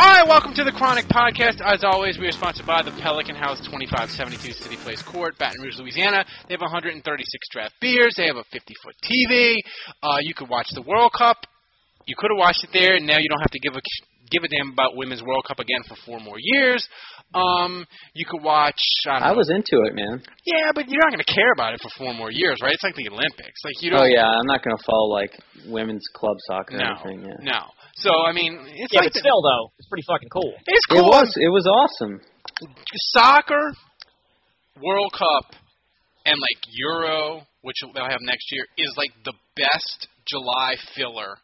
All right, welcome to the Chronic Podcast. As always, we are sponsored by the Pelican House, 2572 City Place Court, Baton Rouge, Louisiana. They have 136 draft beers. They have a 50-foot TV. Uh, you could watch the World Cup. You could have watched it there, and now you don't have to give a give a damn about Women's World Cup again for four more years. Um, you could watch. I, I was into it, man. Yeah, but you're not going to care about it for four more years, right? It's like the Olympics. Like you don't. Oh yeah, I'm not gonna follow like women's club soccer No, or anything. Yeah. no. So I mean, it's Yeah, like but still though, it's pretty fucking cool. it's It was it was awesome. soccer, World Cup, and like Euro, which they'll have next year, is like the best July filler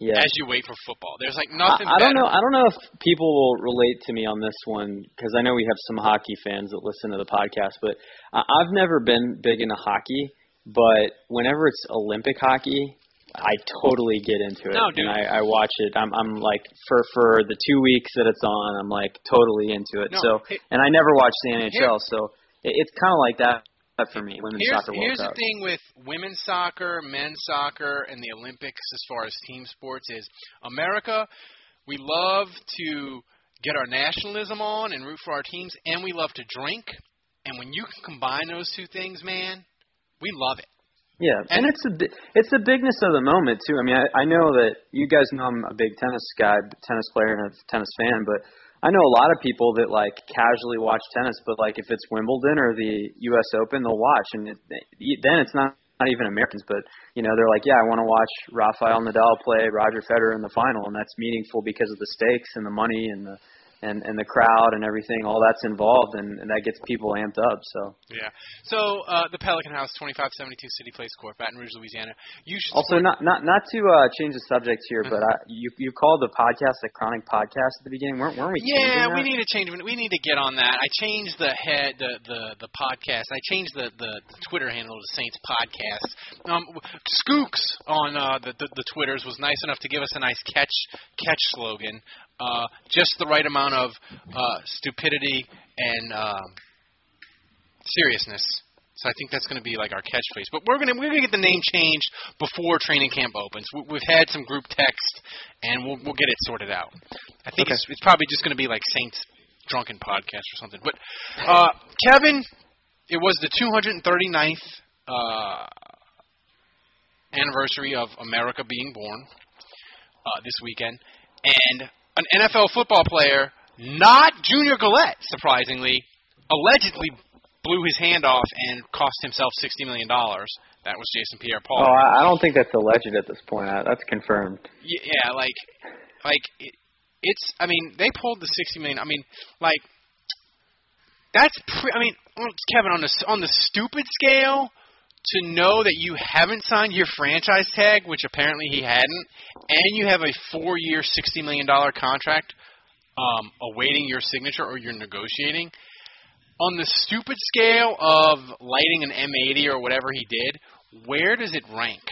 Yeah. as you wait for football. There's like I, nothing. I don't know. I don't know if people will relate to me on this one because I know we have some hockey fans that listen to the podcast, but I, I've never been big into hockey. But whenever it's Olympic hockey, I totally get into it, No, dude. and I, I watch it. I'm, I'm like for for the two weeks that it's on, I'm like totally into it. No, so, and I never watch the NHL, Here- so it, it's kind of like that for me. Women's Here's, soccer here's the thing with women's soccer, men's soccer, and the Olympics as far as team sports is America, we love to get our nationalism on and root for our teams, and we love to drink. And when you can combine those two things, man, we love it. Yeah, and, it's a it's the bigness of the moment too. I mean, I, I know that you guys know I'm a big tennis guy, tennis player, and a tennis fan, but I know a lot of people that like casually watch tennis, but like if it's Wimbledon or the U.S. Open, they'll watch, and it, then it's not not even Americans, but you know they're like, yeah, I want to watch Rafael Nadal play Roger Federer in the final, and that's meaningful because of the stakes and the money and the and and the crowd and everything, all that's involved, and, and that gets people amped up. So Yeah. So uh, the Pelican House, 2572 City Place Court, Baton Rouge, Louisiana. You should Also, not not not to uh, change the subject here, but I, you you called the podcast the Chronic Podcast at the beginning, weren't weren't we? Yeah, we need to change. We need to get on that. I changed the head, the the the podcast. I changed the the, the Twitter handle to Saints Podcast. Um, Skooks on uh, the, the the Twitters was nice enough to give us a nice catch catch slogan. Uh, just the right amount of uh, stupidity and um, seriousness. So I think that's going to be like our catchphrase. But we're gonna we're gonna get the name changed before training camp opens. We, we've had some group text, and we'll we'll get it sorted out. I think it's it's probably just going to be like Saints Drunken Podcast or something. But uh, Kevin, it was the 239th uh, anniversary of America being born uh, this weekend, and an NFL football player, not Junior Galette, surprisingly, allegedly blew his hand off and cost himself sixty million dollars. That was Jason Pierre-Paul. Oh, I, I don't think that's alleged at this point. That's confirmed. Yeah, like, like it, it's. I mean, they pulled the sixty million. I mean, like, that's. Pre- I mean, oh, Kevin, on the on the stupid scale, to know that you haven't signed your franchise tag, which apparently he hadn't, and you have a four-year, sixty million dollar contract. um, awaiting your signature or you're negotiating. On the stupid scale of lighting an M80 or whatever he did, where does it rank?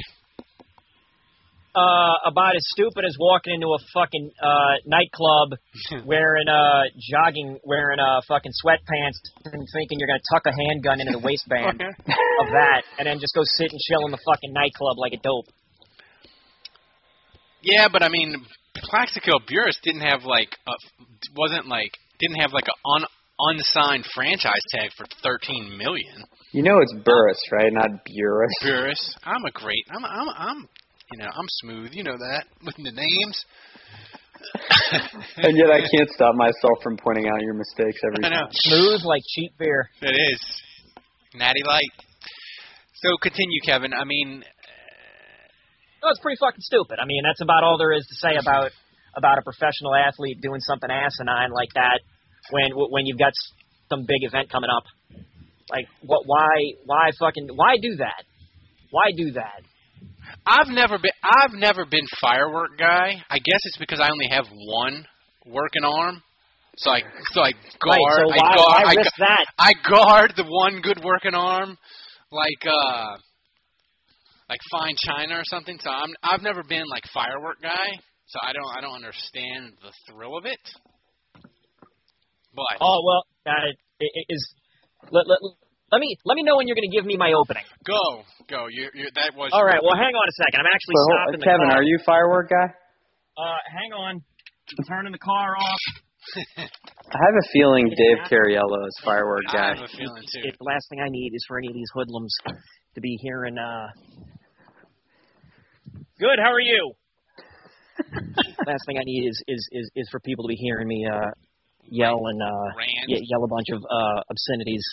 Uh, about as stupid as walking into a fucking uh nightclub wearing uh jogging wearing uh fucking sweatpants and thinking you're gonna tuck a handgun into the waistband of that and then just go sit and chill in the fucking nightclub like a dope. Yeah, but I mean, Plaxico Burris didn't have like a, wasn't like didn't have like a un, unsigned franchise tag for 13 million. You know it's Burris, right? Not Burris. Burris, I'm a great, I'm I'm I'm you know I'm smooth. You know that with the names. and yet I can't stop myself from pointing out your mistakes every I know. time. Smooth like cheap beer. It is natty light. So continue, Kevin. I mean, uh, No, it's pretty fucking stupid. I mean, that's about all there is to say about about a professional athlete doing something asinine like that when when you've got some big event coming up. Like, what? Why? Why fucking? Why do that? Why do that? I've never been I've never been firework guy. I guess it's because I only have one working arm. So I so I guard right. So I guard why I, risk gu- that? I guard the one good working arm like uh like fine china or something. So I'm I've never been like firework guy. So I don't I don't understand the thrill of it. But Oh well, that i- i- is. Let, let, let me let me know when you're going to give me my opening. go go you you that was All right. Well, hang on a second. I'm actually So, stopping the Kevin, car. are you firework guy? Uh, hang on. I'm turning the car off. I have a feeling Dave Cariello is firework I guy. have a feeling too. It, the last thing I need is for any of these hoodlums to be hearing. Uh, Good. How are you? last thing I need is is is, is for people to be hearing me uh, yell and uh, Rand. ye- yell a bunch of uh, obscenities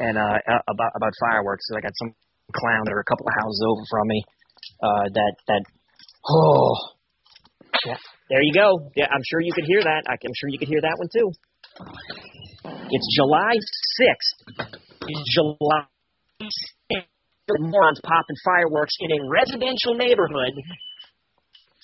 and uh, about about fireworks. So I got some clown that are a couple of houses over from me. Uh, that that oh, yeah. There you go. Yeah, I'm sure you could hear that. I'm sure you could hear that one too. It's July sixth. July. 6th. Morons popping fireworks in a residential neighborhood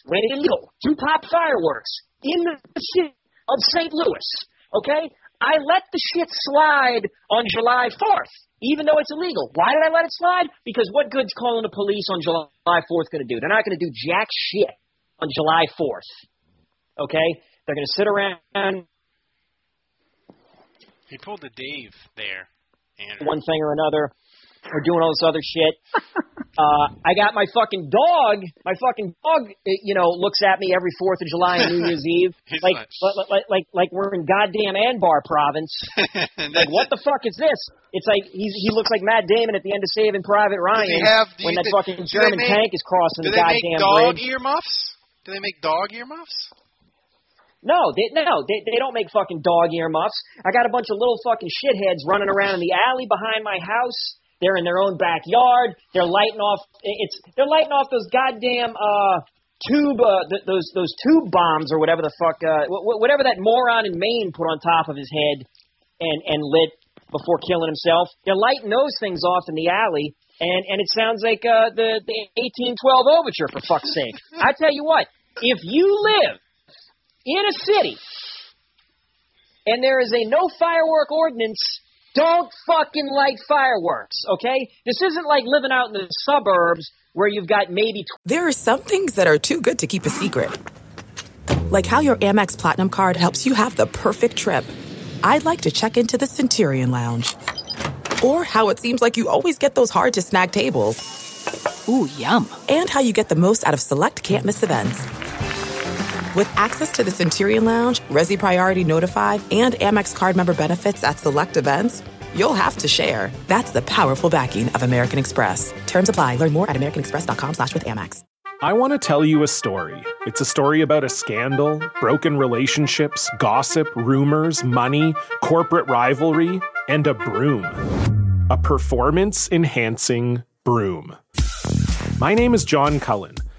when it's illegal to pop fireworks in the city of St. Louis. Okay? I let the shit slide on July 4th, even though it's illegal. Why did I let it slide? Because what good's calling the police on July 4th going to do? They're not going to do jack shit on July 4th. Okay? They're going to sit around He pulled the Dave there. Andrew. one thing or another or doing all this other shit. Uh, I got my fucking dog. My fucking dog, eh, you know, looks at me every Fourth of July and New Year's Eve, He's like, like, like, like, like, like we're in goddamn Anbar province. Like, what the fuck is this? It's like he's he looks like Matt Damon at the end of Saving Private Ryan have- when that thi- fucking German make- tank is crossing the goddamn bridge. Do the they make goddamn dog bridge. earmuffs? Do they make dog earmuffs? No, they no, they they don't make fucking dog earmuffs. I got a bunch of little fucking shitheads running around in the alley behind my house. They're in their own backyard. They're lighting off. It's they're lighting off those goddamn uh tube uh th- those those tube bombs or whatever the fuck uh wh- whatever that moron in Maine put on top of his head and and lit before killing himself. They're lighting those things off in the alley. And and it sounds like uh, the the 1812 overture for fuck's sake. I tell you what, if you live in a city and there is a no firework ordinance, don't fucking light fireworks, okay? This isn't like living out in the suburbs where you've got maybe There are some things that are too good to keep a secret. Like how your Amex Platinum card helps you have the perfect trip. I'd like to check into the Centurion Lounge. Or how it seems like you always get those hard to snag tables. Ooh, yum. And how you get the most out of select can't miss events. With access to the Centurion Lounge, Resy Priority Notified, and Amex card member benefits at select events, you'll have to share. That's the powerful backing of American Express. Terms apply. Learn more at americanexpress.com slash with Amex. I want to tell you a story. It's a story about a scandal, broken relationships, gossip, rumors, money, corporate rivalry, and a broom. A performance enhancing broom. My name is John Cullen.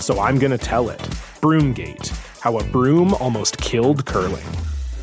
so I'm going to tell it. Broomgate How a Broom Almost Killed Curling.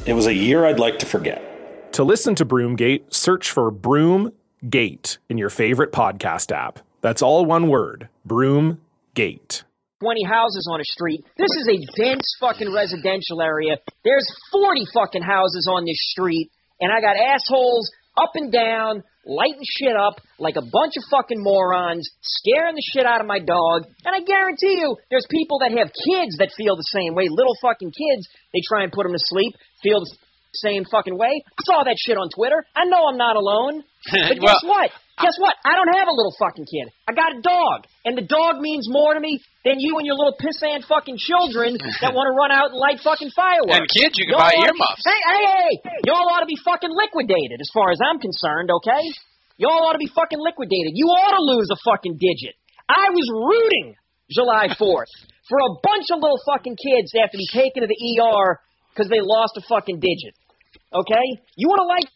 It was a year I'd like to forget. To listen to Broomgate, search for Broomgate in your favorite podcast app. That's all one word Broomgate. 20 houses on a street. This is a dense fucking residential area. There's 40 fucking houses on this street, and I got assholes up and down, lighting shit up like a bunch of fucking morons, scaring the shit out of my dog. And I guarantee you, there's people that have kids that feel the same way. Little fucking kids, they try and put them to sleep, feel the same fucking way. I saw that shit on Twitter. I know I'm not alone. But guess what? Guess what? I don't have a little fucking kid. I got a dog. And the dog means more to me than you and your little pissant fucking children that want to run out and light fucking fireworks. And kids, you can Y'all buy oughta be- earmuffs. Hey, hey, hey! Y'all ought to be fucking liquidated as far as I'm concerned, okay? Y'all ought to be fucking liquidated. You ought to lose a fucking digit. I was rooting July 4th for a bunch of little fucking kids to have to be taken to the ER because they lost a fucking digit. Okay? You want to light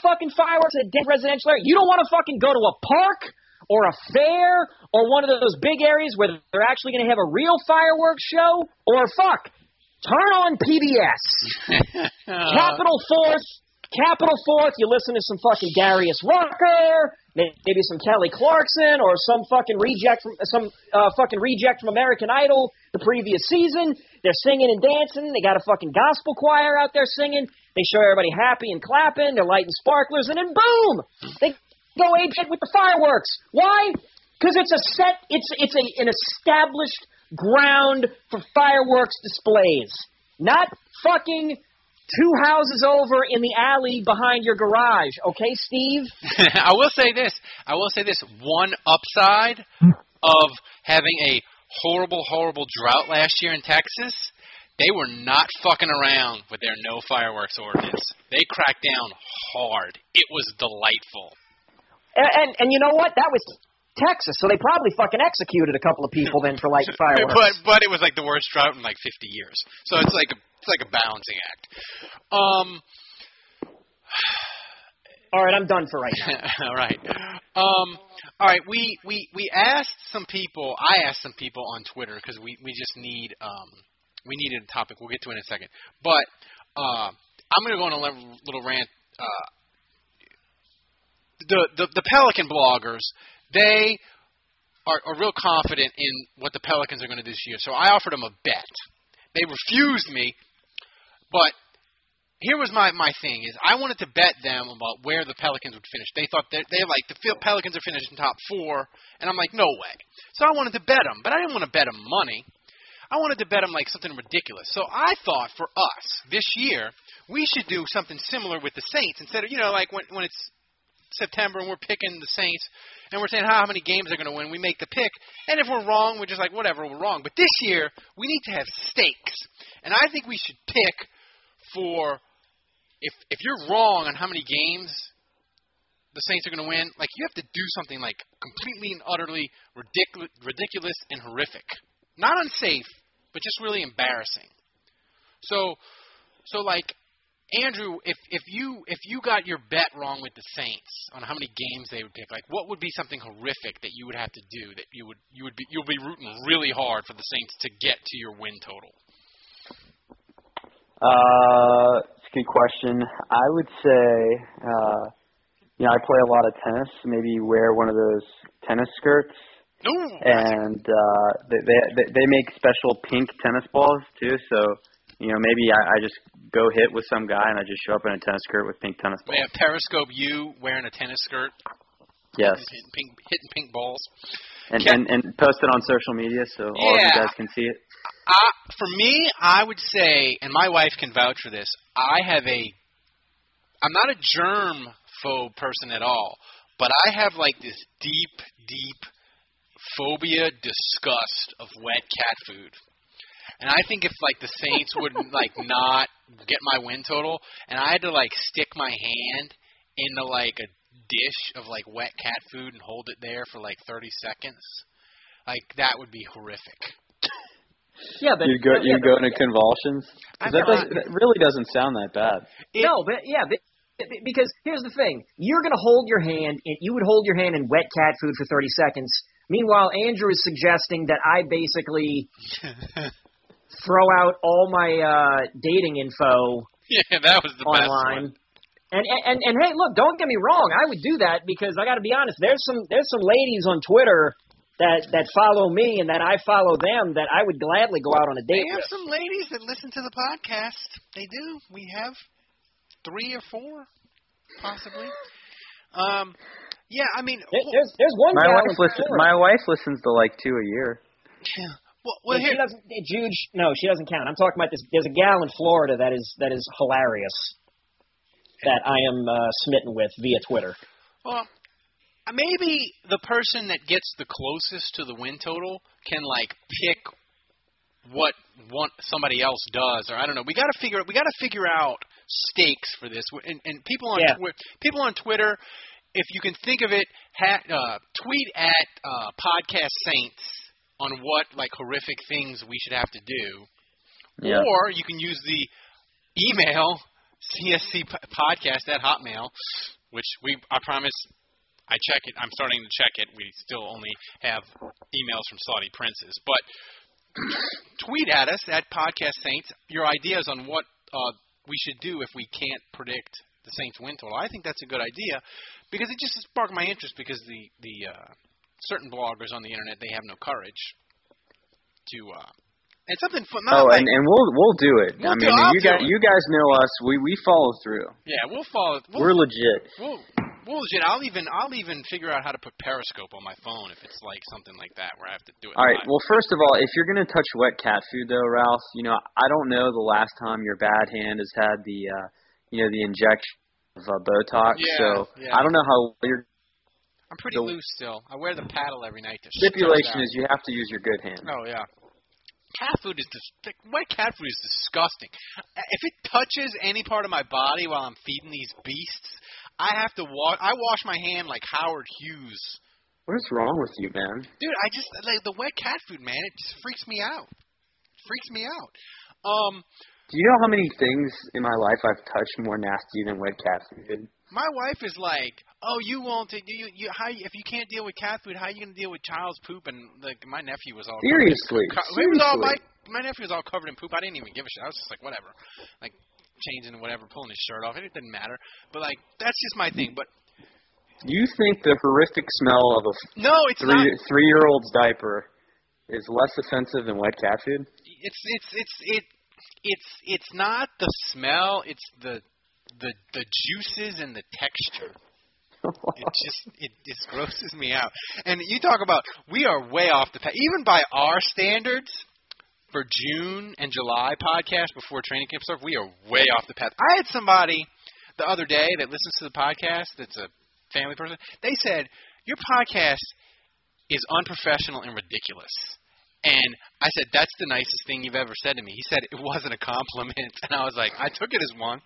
fucking fireworks at a dead residential area? You don't want to fucking go to a park or a fair or one of those big areas where they're actually going to have a real fireworks show? Or fuck, turn on PBS. Capitol Fourth, Capitol Fourth. You listen to some fucking Darius Rucker, maybe some Kelly Clarkson, or some fucking reject from some uh, fucking reject from American Idol the previous season. They're singing and dancing. They got a fucking gospel choir out there singing. They show everybody happy and clapping. They're lighting sparklers, and then boom, they go ape shit with the fireworks. Why? Because it's a set. It's it's a, an established ground for fireworks displays, not fucking two houses over in the alley behind your garage. Okay, Steve? I will say this. I will say this. One upside of having a horrible, horrible drought last year in Texas, they were not fucking around with their no fireworks ordinance. They cracked down hard. It was delightful. And, and and you know what? That was Texas, so they probably fucking executed a couple of people then for lighting fireworks. But but it was like the worst drought in like 50 years. So it's like a, it's like a balancing act. Um. All right, I'm done for right now. all right. Um. All right. We we we asked some people. I asked some people on Twitter because we we just need um we needed a topic. We'll get to it in a second. But uh, I'm gonna go on a little rant. Uh, the, the the Pelican bloggers they are, are real confident in what the Pelicans are going to do this year. So I offered them a bet. They refused me, but here was my my thing is I wanted to bet them about where the Pelicans would finish. They thought they like the Pelicans are finishing top four, and I'm like, no way. So I wanted to bet them, but I didn't want to bet them money. I wanted to bet them like something ridiculous. So I thought for us this year we should do something similar with the Saints instead of you know like when when it's September and we're picking the Saints and we're saying how many games they're going to win. We make the pick, and if we're wrong, we're just like whatever, we're wrong. But this year we need to have stakes, and I think we should pick for if if you're wrong on how many games the Saints are going to win, like you have to do something like completely and utterly ridiculous, ridiculous and horrific, not unsafe, but just really embarrassing. So, so like Andrew, if if you if you got your bet wrong with the Saints on how many games they would pick, like what would be something horrific that you would have to do that you would you would be you'll be rooting really hard for the Saints to get to your win total? Uh, it's a good question. I would say, uh, you know, I play a lot of tennis. Maybe wear one of those tennis skirts. Ooh. And uh, they, they they make special pink tennis balls too. So you know, maybe I, I just go hit with some guy and I just show up in a tennis skirt with pink tennis balls. Have Periscope you wearing a tennis skirt, Yes, hitting pink, hitting pink balls. and, Can- and and post it on social media so all of you guys can see it. Uh, for me, I would say, and my wife can vouch for this. I have a, I'm not a germ phobe person at all, but I have like this deep, deep phobia, disgust of wet cat food. And I think if like the Saints would like not get my win total, and I had to like stick my hand into like a dish of like wet cat food and hold it there for like 30 seconds, like that would be horrific. Yeah, but you go yeah, you go but- into convulsions. 'Cause I'm That, not- does, that really doesn't sound that bad. no, but yeah, but, because here's the thing: you're going to hold your hand. In, you would hold your hand in wet cat food for 30 seconds. Meanwhile, Andrew is suggesting that I basically throw out all my uh, dating info yeah, that was the best online. one. And, and and hey, look, don't get me wrong. I would do that because I got to be honest. There's some there's some ladies on Twitter that that follow me and that I follow them that I would gladly go out on a They date have with. some ladies that listen to the podcast. They do. We have three or four, possibly. Um, yeah, I mean, There- There's there's one My wife in listen, my wife listens to like two a year. yeah. Well, well, here, she doesn't. Jude, no, she doesn't count. I'm talking about this. There's a gal in Florida that is that is hilarious. That I am uh, smitten with via Twitter. Well, maybe the person that gets the closest to the win total can like pick what one somebody else does, or I don't know. We got to figure we got to figure out stakes for this. And, and people on Yeah. Twi- people on Twitter, if you can think of it, ha- uh, tweet at uh, Podcast Saints on what like horrific things we should have to do, Yeah. or you can use the email CSC podcast at Hotmail, which we I promise I check it. I'm starting to check it. We still only have emails from Saudi princes, but tweet at us at Podcast Saints your ideas on what uh, we should do if we can't predict the Saints win total. I think that's a good idea because it just sparked my interest because the the uh, certain bloggers on the internet they have no courage to. Uh, it's something fun. Oh, like, and and we'll we'll do it. We'll I mean, I'll you guys you guys know us. We we follow through. yeah, we'll follow. We'll, We're legit. We'll, we'll legit. I'll even I'll even figure out how to put Periscope on my phone if it's like something like that where I have to do it. All right. Well, first of all, if you're gonna touch wet cat food, though, Ralph, you know I don't know the last time your bad hand has had the, uh, you know, the injection of uh, Botox. Yeah, so yeah. I don't know how your I'm pretty loose still. I wear the paddle every night to stipulation is you have to use your good hand. Oh yeah. Cat food is dis- wet cat food is disgusting. If it touches any part of my body while I'm feeding these beasts, I have to wash. I wash my hand like Howard Hughes. What is wrong with you, man? Dude, I just like the wet cat food, man. It just freaks me out. Freaks me out. Um, Do you know how many things in my life I've touched more nasty than wet cat food? my wife is like, "Oh, you won't. You, you, how? If you can't deal with cat food, how are you gonna deal with child's poop?" And like, my nephew was all Seriously, co- he was all my my nephew was all covered in poop. I didn't even give a shit. I was just like, whatever, like changing whatever, pulling his shirt off. It didn't matter. But like, that's just my thing. But You think the horrific smell of a no, it's three not. three year old's diaper is less offensive than wet cat food? It's it's it's it it's it's not the smell. It's the the the juices and the texture. it just it just grosses me out. And you talk about we are way off the path, even by our standards for June and July podcast before training camp stuff. We are way off the path. I had somebody the other day that listens to the podcast. That's a family person. They said your podcast is unprofessional and ridiculous. And I said, "That's the nicest thing you've ever said to me." He said it wasn't a compliment, and I was like, "I took it as one."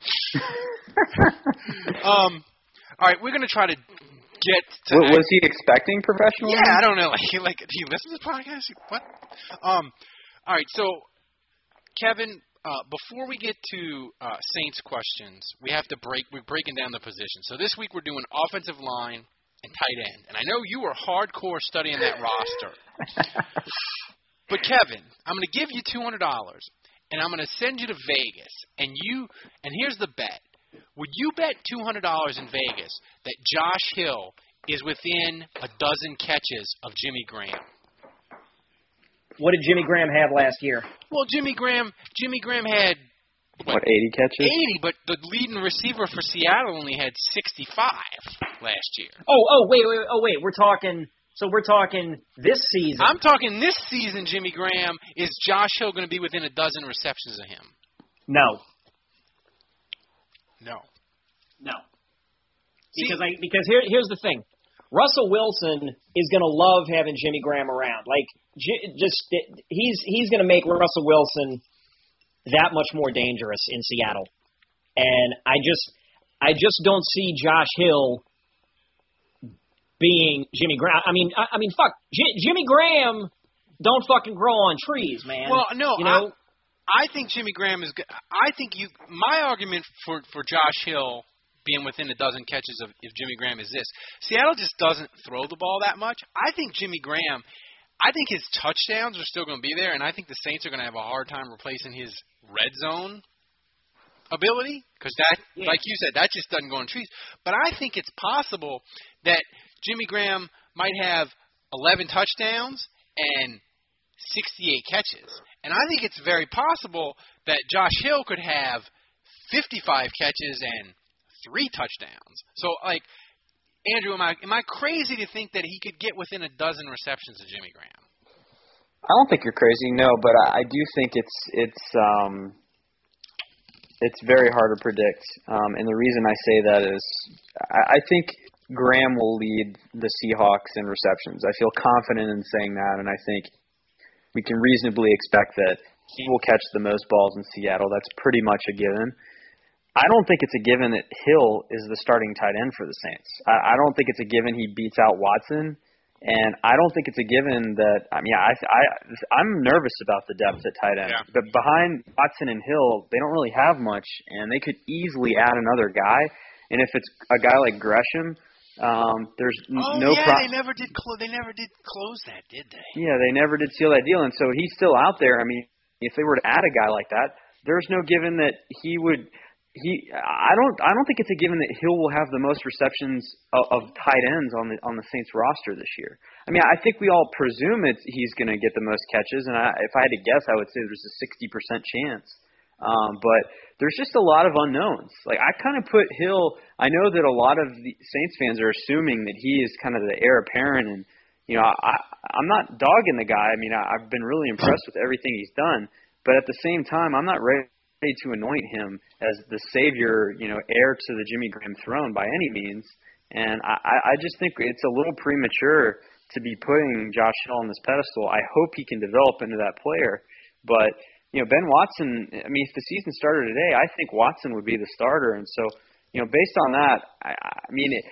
um, all right, we're gonna try to get to. Wa- was he expecting professional? Yeah, I don't know. Like, he, like, do you listen to the podcast? What? Um, all right. So, Kevin, uh, before we get to uh, Saints questions, we have to break. We're breaking down the position. So this week we're doing offensive line and tight end, and I know you were hardcore studying that roster. But Kevin, I'm going to give you two hundred dollars, and I'm going to send you to Vegas, and you. And here's the bet: Would you bet two hundred dollars in Vegas that Josh Hill is within a dozen catches of Jimmy Graham? What did Jimmy Graham have last year? Well, Jimmy Graham, Jimmy Graham had What eighty catches? 80, but the leading receiver for Seattle only had 65 last year. Oh, oh, wait, wait, oh, wait. We're talking. So we're talking this season. I'm talking this season, Jimmy Graham. Is Josh Hill going to be within a dozen receptions of him? no, No. no. Because I because here here's the thing. Russell Wilson is going to love having Jimmy Graham around. Like, j- just he's he's going to make Russell Wilson that much more dangerous in Seattle. And I just I just don't see Josh Hill being Jimmy Graham. I mean, I, I mean, fuck, J- Jimmy Graham don't fucking grow on trees, man. Well, no, you know. I, think Jimmy Graham is. I think you. My argument for for Josh Hill being within a dozen catches of if Jimmy Graham is this. Seattle just doesn't throw the ball that much. I think Jimmy Graham. I think his touchdowns are still going to be there, and I think the Saints are going to have a hard time replacing his red zone ability because that, yeah. like you said, that just doesn't go in trees. But I think it's possible that Jimmy Graham might have 11 touchdowns and 68 catches. And I think it's very possible that Josh Hill could have 55 catches and three touchdowns. So, like, Andrew, am I am I crazy to think that he could get within a dozen receptions of Jimmy Graham? I don't think you're crazy, no, but I, I do think it's it's um it's very hard to predict. Um, and the reason I say that is I, I think Graham will lead the Seahawks in receptions. I feel confident in saying that, and I think we can reasonably expect that he will catch the most balls in Seattle. That's pretty much a given. I don't think it's a given that Hill is the starting tight end for the Saints. I, I don't think it's a given he beats out Watson, and I don't think it's a given that. I mean, I, I I'm nervous about the depth at tight end. Yeah. But behind Watson and Hill, they don't really have much, and they could easily add another guy. And if it's a guy like Gresham, um, there's oh, no yeah, pro- they never did. Clo- they never did close that, did they? Yeah, they never did seal that deal, and so he's still out there. I mean, if they were to add a guy like that, there's no given that he would. He, I don't, I don't think it's a given that Hill will have the most receptions of, of tight ends on the on the Saints roster this year. I mean, I think we all presume it's he's going to get the most catches, and I, if I had to guess, I would say there's a 60% chance. Um, but there's just a lot of unknowns. Like I kind of put Hill. I know that a lot of the Saints fans are assuming that he is kind of the heir apparent, and you know I, I'm not dogging the guy. I mean I, I've been really impressed with everything he's done, but at the same time I'm not ready to anoint him as the savior, you know, heir to the Jimmy Graham throne by any means. And I, I just think it's a little premature to be putting Josh Hill on this pedestal. I hope he can develop into that player, but you know, Ben Watson, I mean, if the season started today, I think Watson would be the starter. And so, you know, based on that, I, I mean, it,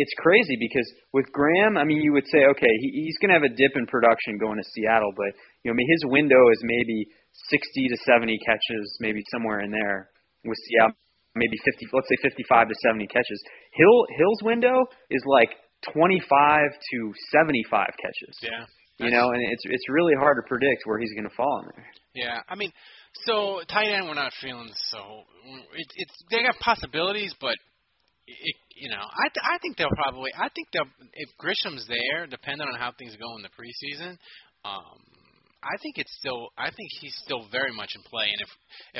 it's crazy because with Graham, I mean, you would say, okay, he, he's going to have a dip in production going to Seattle, but, you know, I mean, his window is maybe 60 to 70 catches, maybe somewhere in there with Seattle, maybe 50, let's say 55 to 70 catches. Hill, Hill's window is like 25 to 75 catches. Yeah. You know, and it's it's really hard to predict where he's going to fall in there. Yeah, I mean, so tight end we're not feeling so. It, it's they got possibilities, but it, you know, I th- I think they'll probably I think they'll if Gresham's there, depending on how things go in the preseason. Um, I think it's still I think he's still very much in play, and if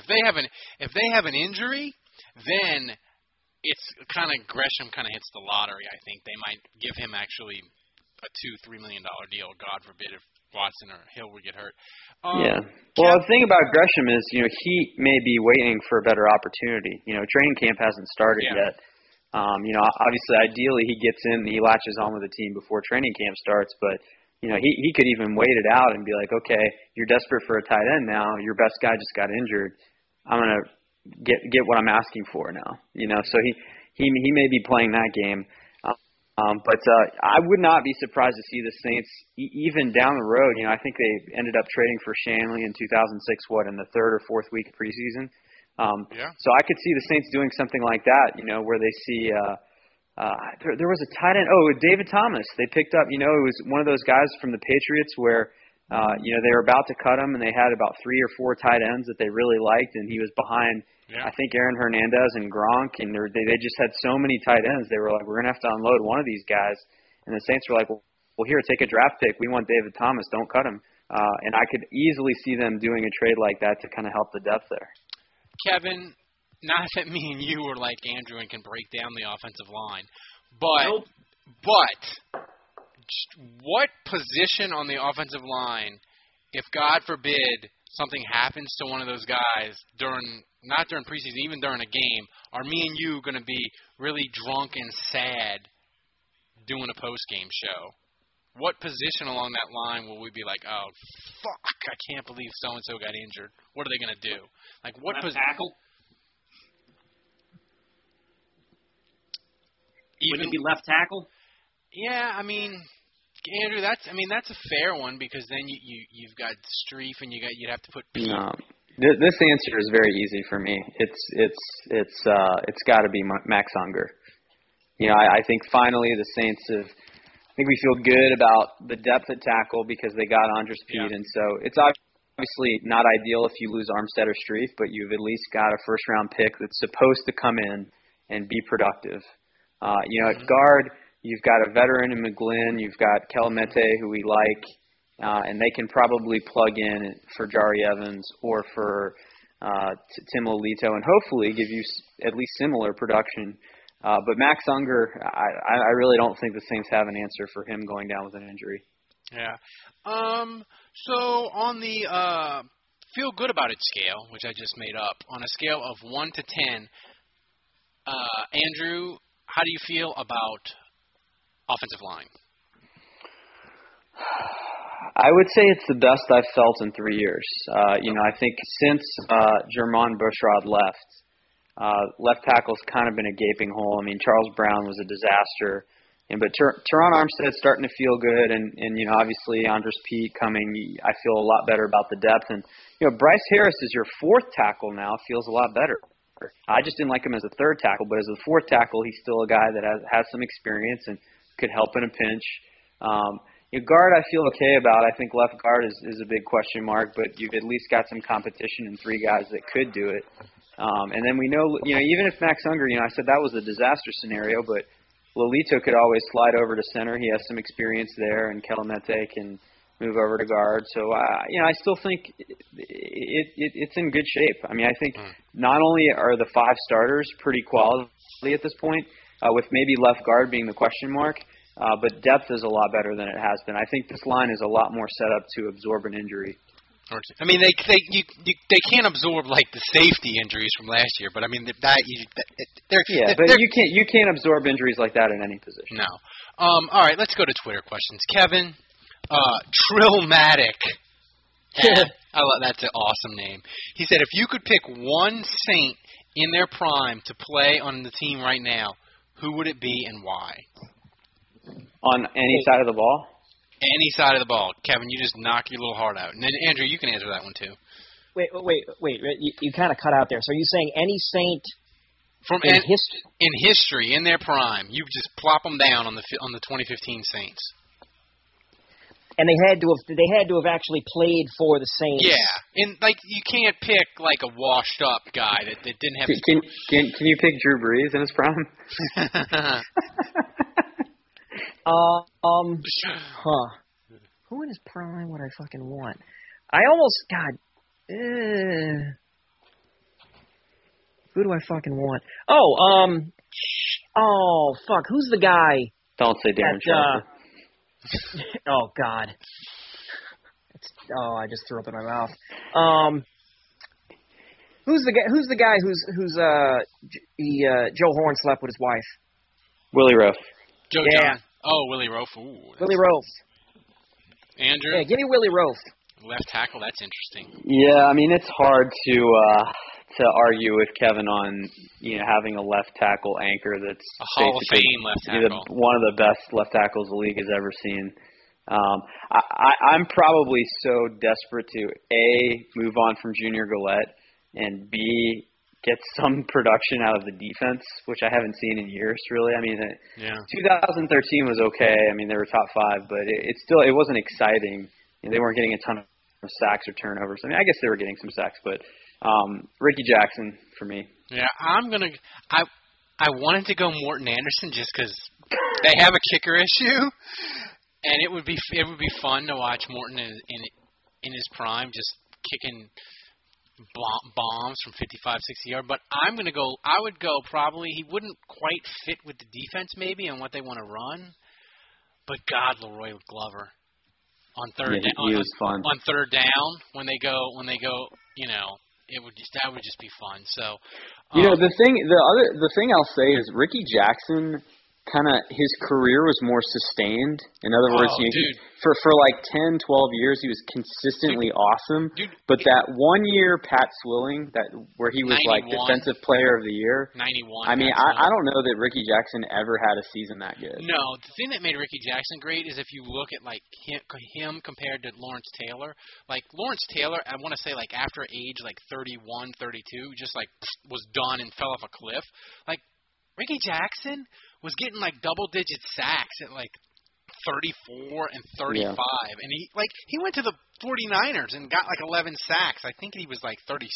if they have an if they have an injury, then it's kind of Gresham kind of hits the lottery. I think they might give him actually a two three million dollar deal. God forbid if Watson or Hill would get hurt. Um, yeah. Well, the thing about Gresham is, you know, he may be waiting for a better opportunity. You know, training camp hasn't started yeah. yet. Um, you know, obviously, ideally, he gets in, and he latches on with the team before training camp starts. But you know, he he could even wait it out and be like, okay, you're desperate for a tight end now. Your best guy just got injured. I'm gonna get get what I'm asking for now. You know, so he he he may be playing that game. Um, but uh, I would not be surprised to see the Saints e- even down the road. You know, I think they ended up trading for Shanle in 2006, what in the third or fourth week of preseason. Um, yeah. So I could see the Saints doing something like that. You know, where they see uh, uh, there, there was a tight end. Oh, David Thomas. They picked up. You know, it was one of those guys from the Patriots where. Uh, you know, they were about to cut him, and they had about three or four tight ends that they really liked, and he was behind yeah. I think Aaron Hernandez and Gronk, and they they just had so many tight ends. They were like, we're gonna have to unload one of these guys, and the Saints were like, well, well here, take a draft pick. We want David Thomas. Don't cut him. Uh, and I could easily see them doing a trade like that to kind of help the depth there. Kevin, not that me and you are like Andrew and can break down the offensive line, but Nope. but what position on the offensive line, if God forbid something happens to one of those guys during not during preseason, even during a game, are me and you going to be really drunk and sad doing a post game show, what position along that line will we be like, oh fuck, I can't believe so and so got injured. What are they gonna do? Like what position? tackle. Wouldn't it be left tackle? Yeah, I mean, Andrew, that's I mean that's a fair one because then you you you've got Strief and you got you'd have to put Peat. No. Th- This answer is very easy for me. It's it's it's uh it's got to be Max Unger. You know, I, I think finally the Saints have. I think we feel good about the depth at tackle because they got Andrus Peat, and so it's obviously not ideal if you lose Armstead or Strief, but you've at least got a first round pick that's supposed to come in and be productive. Uh, you know, at guard, you've got a veteran in McGlynn, you've got Kelemete, who we like, uh, and they can probably plug in for Jahri Evans or for uh, Tim Lelito, and hopefully give you at least similar production. Uh, but Max Unger, I, I really don't think the Saints have an answer for him going down with an injury. Yeah. Um. So on the uh, feel good about it scale, which I just made up, on a scale of one to ten, uh, Andrew, how do you feel about offensive line? I would say it's the best I've felt in three years. Uh, you know, I think since uh, Jermon Bushrod left, uh, left tackle's kind of been a gaping hole. I mean, Charles Brown was a disaster, and but Ter- Terron Armstead's starting to feel good, and and you know, obviously Andrus Peat coming, I feel a lot better about the depth, and you know, Bryce Harris is your fourth tackle now, feels a lot better. I just didn't like him as a third tackle, but as a fourth tackle, he's still a guy that has has some experience and could help in a pinch. Um, you know, guard, I feel okay about. I think left guard is, is a big question mark, but you've at least got some competition and three guys that could do it. Um, and then we know, you know, even if Max Unger, you know, I said that was a disaster scenario, but Lelito could always slide over to center. He has some experience there, and Kelemete can move over to guard. So, uh, you know, I still think it, it, it it's in good shape. I mean, I think not only are the five starters pretty quality at this point, uh, with maybe left guard being the question mark, uh, but depth is a lot better than it has been. I think this line is a lot more set up to absorb an injury. I mean, they they you, you they can't absorb like the safety injuries from last year, but I mean that, you they're Yeah, they're, but they're- you can't you can't absorb injuries like that in any position. No. Um, all right, let's go to Twitter questions. Kevin, uh, Trillmatic. I love that's an awesome name. He said, if you could pick one Saint in their prime to play on the team right now, who would it be and why? On any side of the ball. Any side of the ball, Kevin. You just knock your little heart out. And then Andrew, you can answer that one too. Wait, wait, wait. wait you, you kind of cut out there. So are you saying any saint From in in, history? in history, in their prime, you just plop them down on the fi- on the 2015 Saints. And they had to have they had to have actually played for the Saints. Yeah, and like you can't pick like a washed up guy that, that didn't have. Can, can can can you pick Drew Brees in his prime? Uh, um. Huh. Who in his prime would I fucking want? I almost God. Uh, who do I fucking want? Oh, um. Oh fuck. Who's the guy? Don't say Darren that, uh, Sharper. oh God. It's, oh, I just threw up in my mouth. Um. Who's the guy? Who's the guy who's who's uh J- he uh Joe Horn slept with his wife? Willie Roaf. Joe Yeah. John. Oh, Willie Roaf. Ooh, Willie Roaf. Andrew. Yeah, give me Willie Roaf. Left tackle. That's interesting. Yeah, I mean it's hard to uh to argue with Kevin on you know having a left tackle anchor that's A Hall of Fame left tackle. one of the best left tackles the league has ever seen. Um, I, I, I'm probably so desperate to a move on from Junior Galette and b get some production out of the defense, which I haven't seen in years. Really, I mean, it, Yeah. 2013 was okay. I mean, they were top five, but it, it still it wasn't exciting. You know, they weren't getting a ton of sacks or turnovers. I mean, I guess they were getting some sacks, but um, Rickey Jackson for me. Yeah, I'm gonna. I I wanted to go Morten Andersen just because they have a kicker issue, and it would be it would be fun to watch Morton in in, in his prime just kicking bombs from 55, 60 yard. But I'm gonna go. I would go probably. He wouldn't quite fit with the defense maybe and what they want to run. But God, La'Roi Glover on third Yeah, he- down he on, was fun. on third down when they go when they go you know it would just that would just be fun. So You know, um, the thing, the other, the thing I'll say is Rickey Jackson kind of his career was more sustained. In other words, Oh, you know, he- for for like 10, 12 years, he was consistently awesome. but that one year, Pat Swilling, that where he was like defensive player of the year. 91. I mean, I, I don't know that Rickey Jackson ever had a season that good. No, the thing that made Rickey Jackson great is if you look at like him, him compared to Lawrence Taylor. Like Lawrence Taylor, I want to say like after age like 31, 32, just like was done and fell off a cliff. Like Rickey Jackson was getting like double digit sacks at like 34 and 35 and he like he went to the 49ers and got like 11 sacks. I think he was like 36,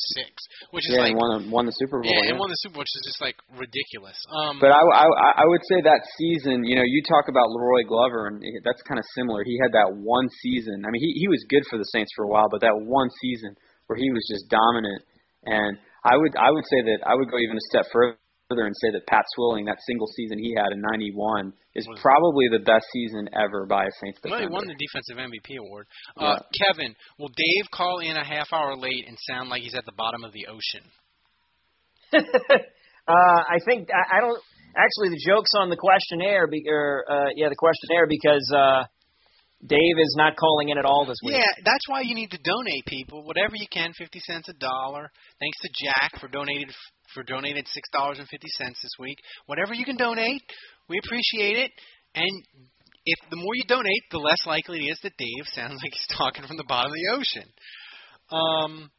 which is yeah, like and won won the Super Bowl. yeah, yeah. and won the Super Bowl, which is just like ridiculous. Um But I, I, I would say that season, you know, you talk about La'Roi Glover, and that's kind of similar. He had that one season. I mean, he he was good for the Saints for a while, but that one season where he was just dominant. And I would I would say that I would go even a step further and say that Pat Swilling, that single season he had in '91, is probably the best season ever by a Saints Well, he won the defensive MVP award. Uh, Kevin, will Dave call in a half hour late and sound like he's at the bottom of the ocean? Uh, I think I, I don't actually the joke's on the questionnaire, be, or uh, yeah, the questionnaire because uh, Dave is not calling in at all this week. Yeah, that's why you need to donate, people. Whatever you can, fifty cents a dollar. Thanks to Jack for donated for donated six dollars and fifty cents this week. Whatever you can donate, we appreciate it. And if the more you donate, the less likely it is that Dave sounds like he's talking from the bottom of the ocean. Um,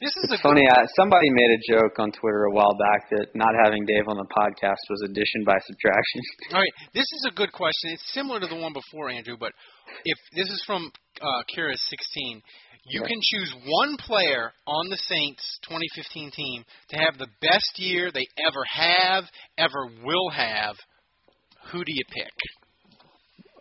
this is funny. Uh, somebody made a joke on Twitter a while back that not having Dave on the podcast was addition by subtraction. All right, this is a good question. It's similar to the one before, Andrew, but if this is from uh, Kira's 16, you can choose one player on the Saints 2015 team to have the best year they ever have, ever will have. Who do you pick?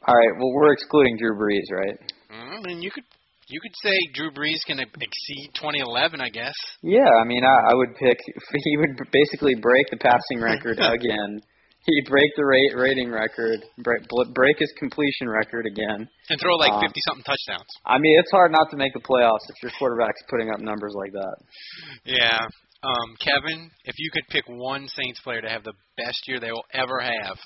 All right. Well, we're excluding Drew Brees, right? Mm, I mean, you could you could say Drew Brees can exceed 2011, I guess. Yeah, I mean, I, I would pick. He would basically break the passing record again. He'd break the rate rating record, break, break his completion record again. And throw like Um, 50 something touchdowns. I mean, it's hard not to make the playoffs if your quarterback's putting up numbers like that. Yeah. Um, Kevin, if you could pick one Saints player to have the best year they will ever have,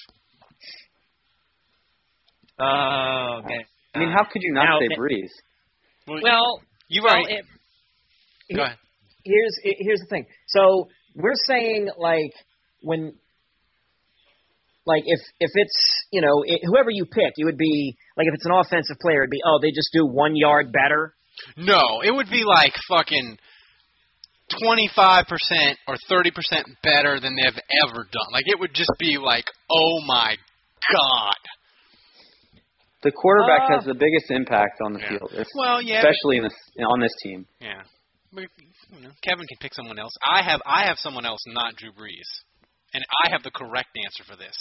Oh, okay. I mean, how could you not Now, say it- Brees? Well, you well, already- it- Go ahead. Here's here's the thing. So we're saying like when, like if if it's you know it, whoever you pick, it would be like if it's an offensive player, it'd be oh they just do one yard better. No, it would be like fucking 25% or 30% better than they've ever done. Like it would just be like, "Oh my god." The quarterback Uh, has the biggest impact on the yeah. field, es- Well, yeah, but- especially in this on this team. Yeah. But, you know, Kevin can pick someone else. I have I have someone else, not Drew Brees. And I have the correct answer for this.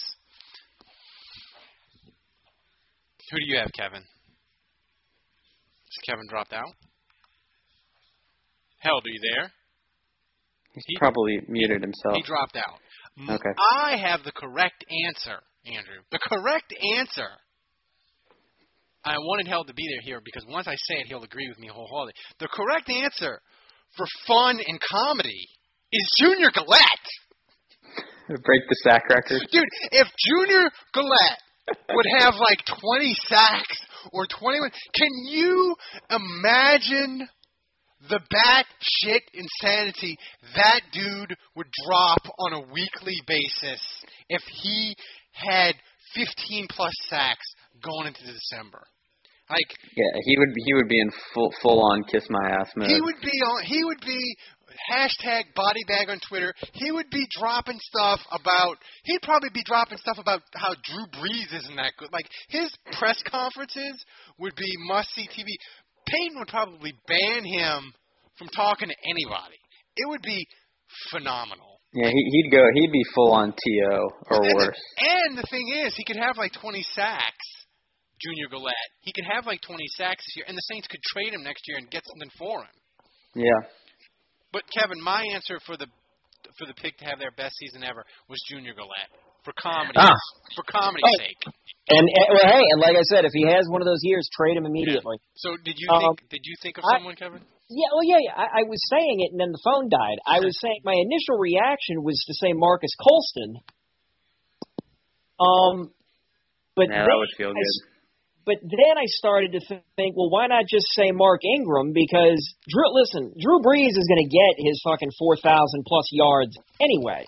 Who do you have, Kevin? Has Kevin dropped out? Hell, are you there? He's He- probably muted himself. He dropped out. Okay. I have the correct answer, Andrew. The correct answer. I wanted Hell to be there here because once I say it, he'll agree with me wholeheartedly. The correct answer for fun and comedy is Junior Galette. Break the sack record. Dude, if Junior Galette would have like 20 sacks or 21, can you imagine the bat shit insanity that dude would drop on a weekly basis if he had 15 plus sacks going into December? Like Yeah, he would he would be in full full on kiss my ass mode. he would be on. He would be hashtag body bag on Twitter. He would be dropping stuff about. He'd probably be dropping stuff about how Drew Brees isn't that good. Like his press conferences would be must see TV. Payton would probably ban him from talking to anybody. It would be phenomenal. yeah, he, he'd go. He'd be full on to or And- worse. And the thing is, he could have like 20 sacks. Junior Galette. He could have like 20 sacks this year, and the Saints could trade him next year and get something for him. Yeah. But Kevin, my answer for the for the pick to have their best season ever was Junior Galette for comedy Ah. for comedy's Oh. sake. And, and well, hey, and like I said, if he has one of those years, trade him immediately. So did you Um, think did you think of I- someone, Kevin? Yeah, well, yeah, yeah. I, I was saying it, and then the phone died. I was saying my initial reaction was to say Marques Colston. Um, but Yeah, that would feel I good. But then I started to think, well, why not just say Mark Ingram? Because Drew, listen, Drew Brees is going to get his fucking four thousand plus yards anyway.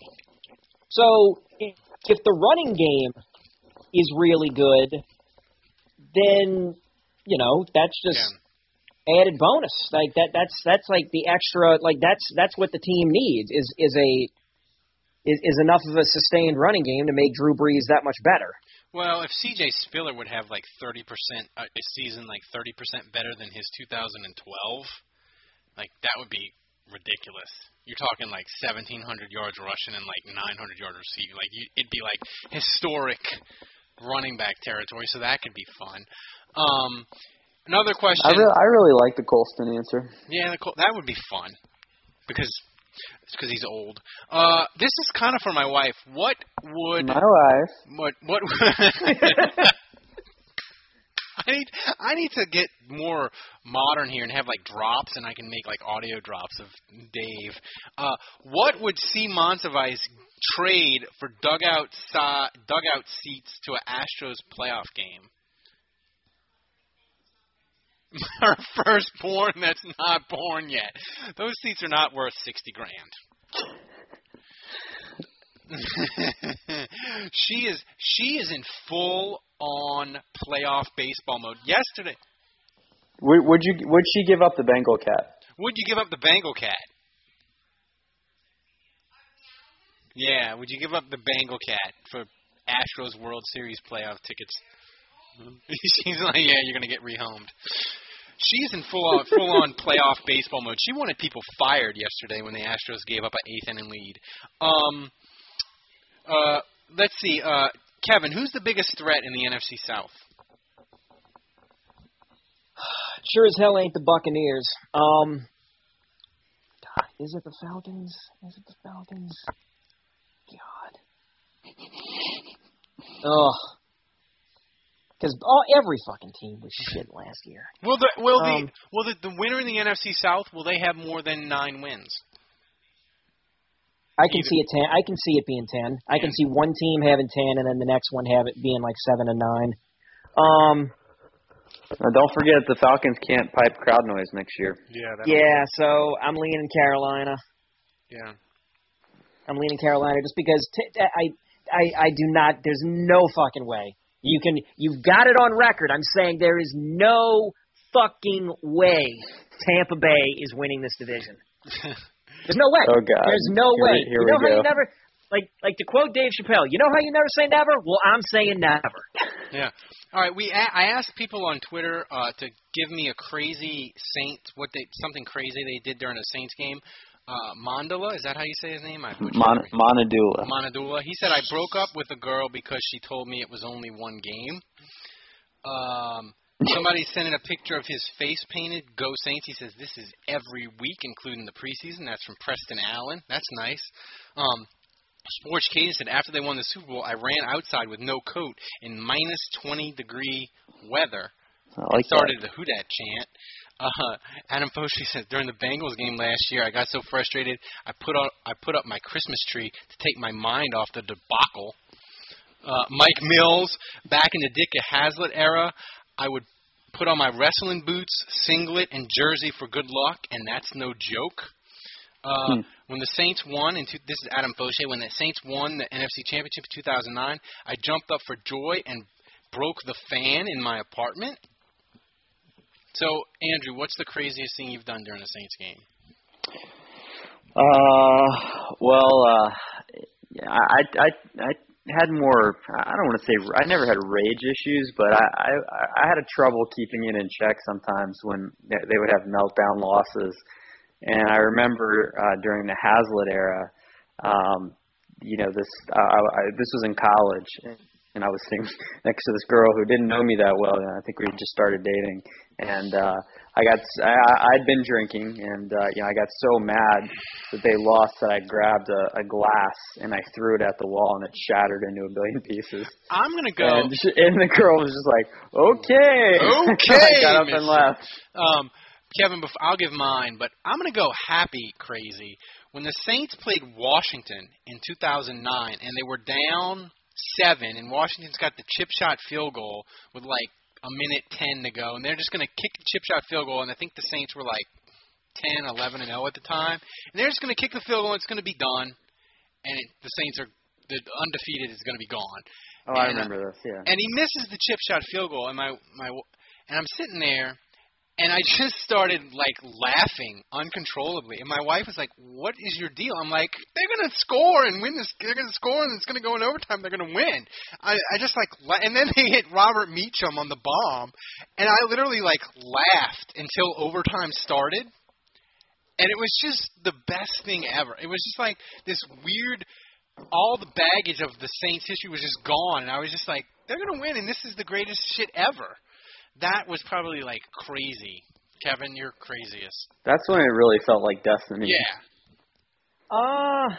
So if, the running game is really good, then you know that's just added bonus. Like that. That's that's like the extra. Like that's that's what the team needs is is a is, is enough of a sustained running game to make Drew Brees that much better. Well, if CJ Spiller would have like 30% uh, a season, like 30% better than his 2012, like that would be ridiculous. You're talking like 1,700 yards rushing and like 900 yards receiving. Like you, it'd be like historic running back territory. So that could be fun. Um, another question. I really, I really like the Colston answer. Yeah, the Col- that would be fun because it's because he's old. Uh, this is kind of for my wife. What would My wife. what what? I need I need to get more modern here and have like drops, and I can make like audio drops of Dave. Uh, what would C Montevice trade for dugout si- dugout seats to an Astros playoff game? Our firstborn that's not born yet. Those seats are not worth sixty grand. she is she is in full on playoff baseball mode. Yesterday, Would, would you? Would she give up the Bengal cat? would you give up the Bengal cat? Yeah, would you give up the Bengal cat for Astros World Series playoff tickets? She's like, yeah, you're gonna get rehomed. She's in full on full on playoff baseball mode. She wanted people fired yesterday when the Astros gave up an eighth inning lead. Um, uh, let's see, uh, Kevin, who's the biggest threat in the NFC South? Sure as hell ain't the Buccaneers. Um, is it the Falcons? Is it the Falcons? God. Ugh. Because all every fucking team was shit last year. Will the will Um, the will the, the winner in the NFC South will they have more than nine wins? I can see it ten. I can see it being ten. I can see one team having ten, and then the next one have it being like seven and nine. Um, Now, don't forget the Falcons can't pipe crowd noise next year. Yeah. yeah. So I'm leaning Carolina. Yeah. I'm leaning Carolina just because t- I, I I do not. There's no fucking way you can. You've got it on record. I'm saying there is no fucking way Tampa Bay is winning this division. There's no way. Oh, God. There's no Here way. here you we know how go. you never like like to quote Dave Chappelle. You know how you never say never? Well, I'm saying never. Yeah. All right. We a- I asked people on Twitter uh, to give me a crazy Saint what they something crazy they did during a Saints game. Uh, Mandela, is that how you say his name? I Mon-. Monadula. Monadula. He said I broke up with a girl because she told me it was only one game. Um, somebody sent in a picture of his face painted. Go Saints. He says this is every week, including the preseason. That's from Preston Allen. That's nice. Um, Sports Katie said after they won the Super Bowl, I ran outside with no coat in minus 20 degree weather. I like started the Who Dat chant. Uh, Adam Foshi says during the Bengals game last year, I got so frustrated I put up I put up my Christmas tree to take my mind off the debacle. Uh, Mike Mills, back in the Dick Haslett era, I would put on my wrestling boots, singlet, and jersey for good luck, and that's no joke. Uh, Hmm. When the Saints won, two, this is Adam Fauché, when the Saints won the NFC Championship in 2009, I jumped up for joy and broke the fan in my apartment. So, Andrew, what's the craziest thing you've done during a Saints game? Uh, well, uh, I, I, I had more. I don't want to say I never had rage issues, but I, I, I had a trouble keeping it in check sometimes when they would have meltdown losses. And I remember uh, during the Haslett era, um, you know, this I, I, this was in college, and I was sitting next to this girl who didn't know me that well, and I think we had just started dating. And uh, I got I, I'd been drinking, and uh, you know, I got so mad that they lost that I grabbed a, a glass and I threw it at the wall, and it shattered into a billion pieces. I'm gonna go. And, she, and the girl was just like, "Okay, Okay, I got up and left. Um, Kevin, I'll give mine, but I'm going to go happy crazy. When the Saints played Washington in 2009 and they were down seven, and Washington's got the chip shot field goal with like a minute ten to go, and they're just going to kick the chip shot field goal, and I think the Saints were like 10, 11, and 0 at the time, and they're just going to kick the field goal, and it's going to be done, and it, the Saints are the undefeated is going to be gone. Oh, I And, uh, remember this. Yeah. and he misses the chip shot field goal, and my my and I'm sitting there, and I just started like laughing uncontrollably, and my wife was like, "What is your deal?" I'm like, "They're gonna score and win this. They're gonna score and it's gonna go in overtime. They're gonna win." I I just like, la- and then they hit Robert Meacham on the bomb, and I literally like laughed until overtime started. And it was just the best thing ever. It was just like this weird all the baggage of the Saints history was just gone, and I was just like, they're gonna win, and this is the greatest shit ever. That was probably like crazy. Kevin, you're craziest. That's when it really felt like destiny. Yeah. Uh,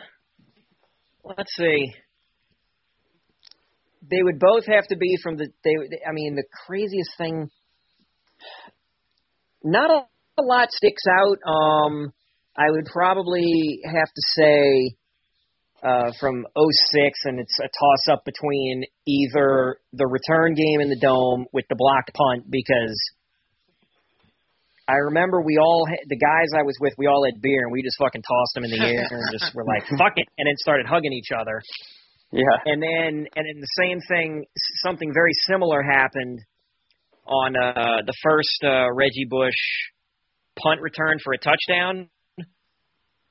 let's see. They would both have to be from the. They. I mean, the craziest thing. Not a, a lot sticks out. Um, I would probably have to say uh, from '06, and it's a toss up between either the return game in the dome with the blocked punt because I remember we all had, the guys I was with, we all had beer and we just fucking tossed them in the air and just were like fuck it, and then started hugging each other. Yeah. And then and then the same thing, something very similar happened on uh, the first uh, Reggie Bush punt return for a touchdown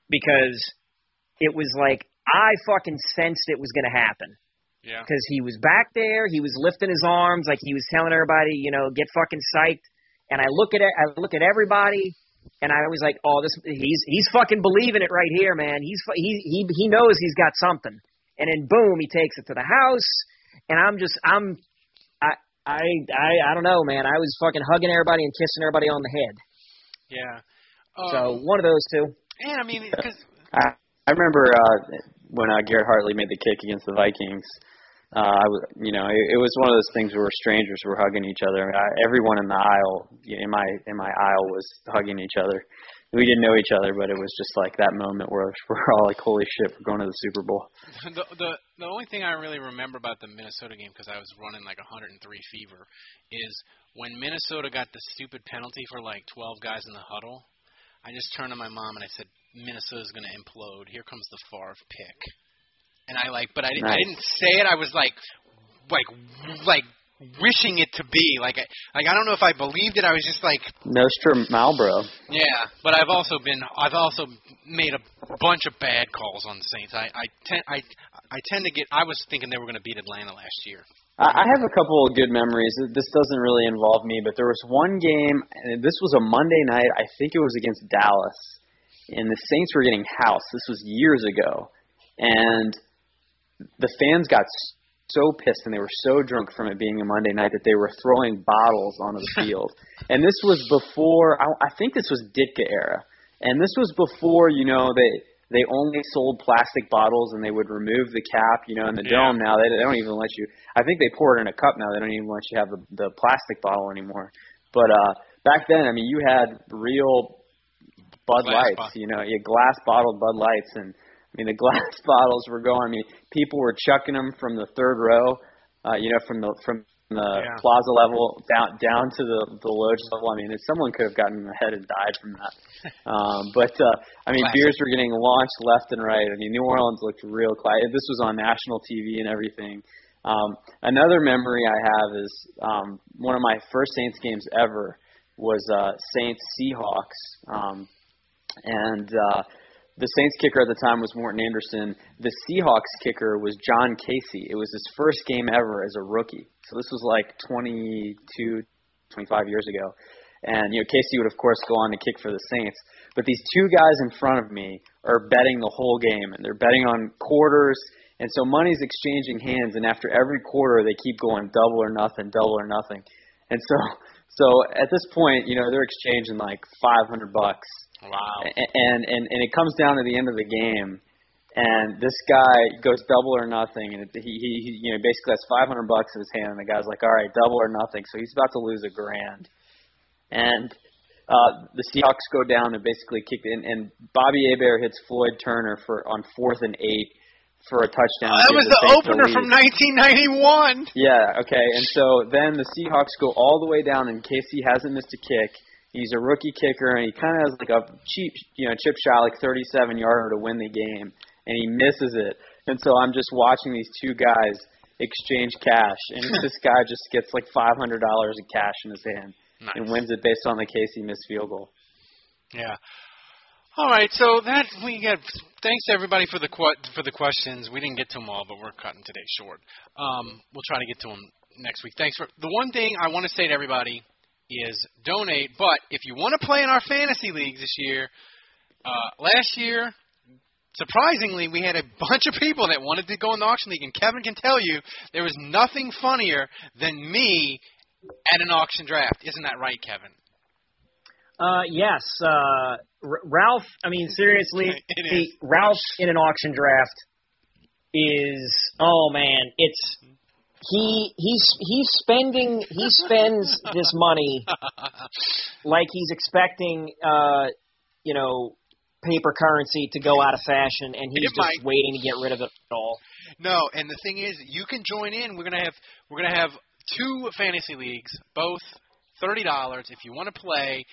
because it was like I fucking sensed it was going to happen Yeah. because he was back there, he was lifting his arms like he was telling everybody, you know, get fucking psyched. And I look at it, I look at everybody, and I was like, oh, this he's he's fucking believing it right here, man. He's fu- he he he knows he's got something. And then boom, he takes it to the house, and I'm just I'm I I I I don't know, man. I was fucking hugging everybody and kissing everybody on the head. Yeah. So Um, one of those two. and I mean, because I I remember uh, when uh, Garrett Hartley made the kick against the Vikings. Uh, I was, you know, it, it was one of those things where strangers were hugging each other. I, everyone in the aisle, in my in my aisle, was hugging each other. We didn't know each other, but it was just like that moment where we're all like, "Holy shit, we're going to the Super Bowl." the the the only thing I really remember about the Minnesota game because I was running like 103 fever is when Minnesota got the stupid penalty for like 12 guys in the huddle. I just turned to my mom and I said, "Minnesota's going to implode. Here comes the Favre pick." And I like, but I, didn't I didn't say it. I was like, like, like wishing it to be. Like, I, like I don't know if I believed it. I was just like, Nostrum Malbro. yeah, but I've also been I've also made a bunch of bad calls on the Saints. I I tend I I tend to get I was thinking they were going to beat Atlanta last year. I I have a couple of good memories. This doesn't really involve me, but there was one game. and This was a Monday night. I think it was against Dallas, and the Saints were getting housed. This was years ago, and the fans got so pissed and they were so drunk from it being a Monday night that they were throwing bottles onto the field. and this was before. I, I think this was Ditka era, and this was before you know they they only sold plastic bottles and they would remove the cap. You know, in the Yeah. dome now they, they don't even let you. I think they pour it in a cup now. They don't even let you have the the plastic bottle anymore. But uh back then, I mean, you had real Bud Glass Lights. bottle. You know, you glass bottled Bud Lights, and I mean the glass bottles were going. I mean, people were chucking them from the third row. Uh, you know, from the from the Yeah. plaza level down down to the the loge level. I mean, if someone could have gotten in the head and died from that. Um, but uh, I mean, Classic. beers were getting launched left and right. I mean, New Orleans looked real quiet. This was on national TV and everything. Um, another memory I have is um, one of my first Saints games ever was uh, Saints Seahawks, um, and uh, the Saints kicker at the time was Morten Andersen. The Seahawks kicker was John Kasay. It was his first game ever as a rookie. So this was like 22, 25 years ago. And you know Kasay would of course go on to kick for the Saints. But these two guys in front of me are betting the whole game, and they're betting on quarters. And so money's exchanging hands, and after every quarter they keep going double or nothing, double or nothing. And so, so at this point, you know they're exchanging like 500 bucks Wow. and and and it comes down to the end of the game, and this guy goes double or nothing, and he he, he you know basically has 500 bucks in his hand, and the guy's like, all right, double or nothing, so he's about to lose a grand, and uh, the Seahawks go down and basically kick, and, and Bobby Hebert hits Floyd Turner for on fourth and eight for a touchdown. that was give the opener from 1991. Yeah, okay. And so then the Seahawks go all the way down, and Kasay hasn't missed a kick. He's a rookie kicker, and he kind of has like a cheap, you know, chip shot, like 37 yarder to win the game, and he misses it. And so I'm just watching these two guys exchange cash, and this guy just gets like $500 in cash in his hand and wins it based on the Kasay missed field goal. Yeah. All right, so that we got. Thanks everybody for the que- for the questions. We didn't get to them all, but we're cutting today short. Um, we'll try to get to them next week. Thanks for the one thing I want to say to everybody is donate. But if you want to play in our fantasy leagues this year, uh, last year, surprisingly, we had a bunch of people that wanted to go in the auction league, and Kevin can tell you there was nothing funnier than me at an auction draft. Isn't that right, Kevin? Uh, yes. Uh, R- Ralph. I mean, seriously, is. Ralph in an auction draft is oh man, it's he he's he's spending he spends this money like he's expecting uh you know paper currency to go out of fashion, and he's It just might. waiting to get rid of it all. No, and the thing is, you can join in. We're gonna have we're gonna have two fantasy leagues, both thirty dollars. If you want to play,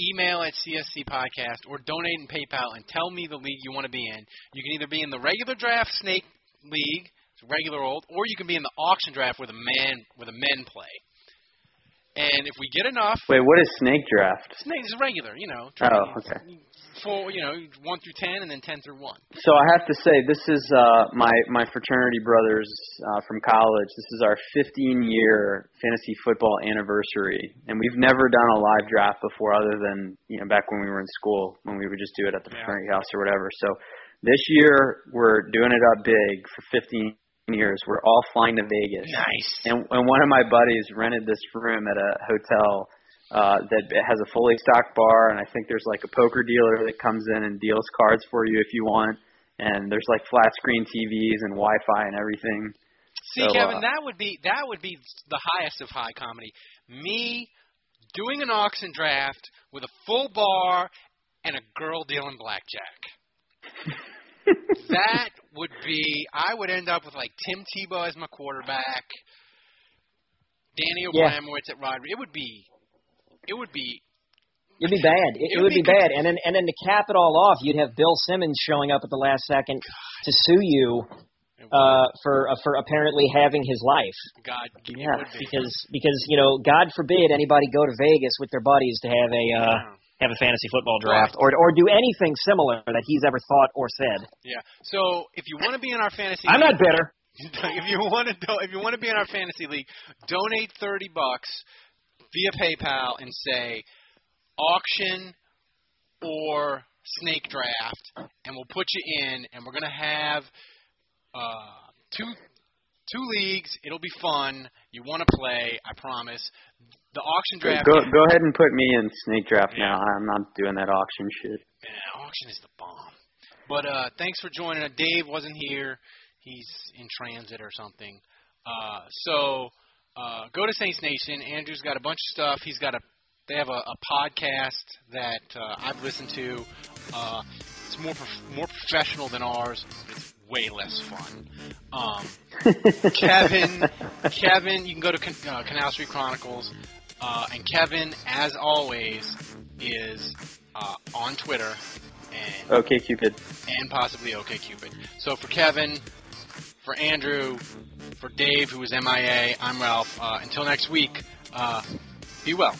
email at CSC Podcast or donate in PayPal and tell me the league you want to be in. You can either be in the regular draft snake league, it's regular old, or you can be in the auction draft where the man where the men play. And if we get enough, Wait, what is snake draft? snake is regular, you know. Oh, okay. Four, you know, one through ten, and then ten through one. So I have to say, this is uh, my my fraternity brothers uh, from college. This is our 15 year fantasy football anniversary, and we've never done a live draft before, other than you know back when we were in school when we would just do it at the fraternity house or whatever. So this year we're doing it up big for 15 years. We're all flying to Vegas. Nice. And and one of my buddies rented this room at a hotel uh, that has a fully stocked bar, and I think there's like a poker dealer that comes in and deals cards for you if you want. And there's like flat screen TVs and Wi-Fi and everything. See, So, Kevin, uh, that would be that would be the highest of high comedy. Me doing an auction draft with a full bar and a girl dealing blackjack. that would be. I would end up with like Tim Tebow as my quarterback, Danny Yeah. Abramowicz at Rodri. It would be. It would be. It'd be bad. It, it would be, bad. And then and then to cap it all off, you'd have Bill Simmons showing up at the last second to sue you uh, for uh, for apparently having his life. God, Yeah, be. because because you know, God forbid anybody go to Vegas with their buddies to have a uh, have a fantasy football draft or or do anything similar that he's ever thought or said. Yeah. So if you want to be in our fantasy, I'm not league- bitter. if you want to do, if you want to be in our fantasy league, donate thirty bucks via PayPal and say auction or snake draft, and we'll put you in, and we're gonna have uh, two two leagues. It'll be fun. You want to play? I promise. The auction draft. Go go ahead and put me in snake draft now. I'm not doing that auction shit. Yeah, auction is the bomb. But uh, thanks for joining. us. Dave wasn't here; he's in transit or something. Uh, so uh, go to Saints Nation. Andrew's got a bunch of stuff. He's got a. They have a, a podcast that uh, I've listened to. Uh, it's more prof- more professional than ours. It's way less fun. Um, Kevin, Kevin, you can go to Can- uh, Canal Street Chronicles, uh, and Kevin, as always, is uh, on Twitter and Okay, Cupid. and possibly OKCupid. So for Kevin, for Andrew, for Dave, who is MIA, I'm Ralph. Uh, until next week, uh, be well.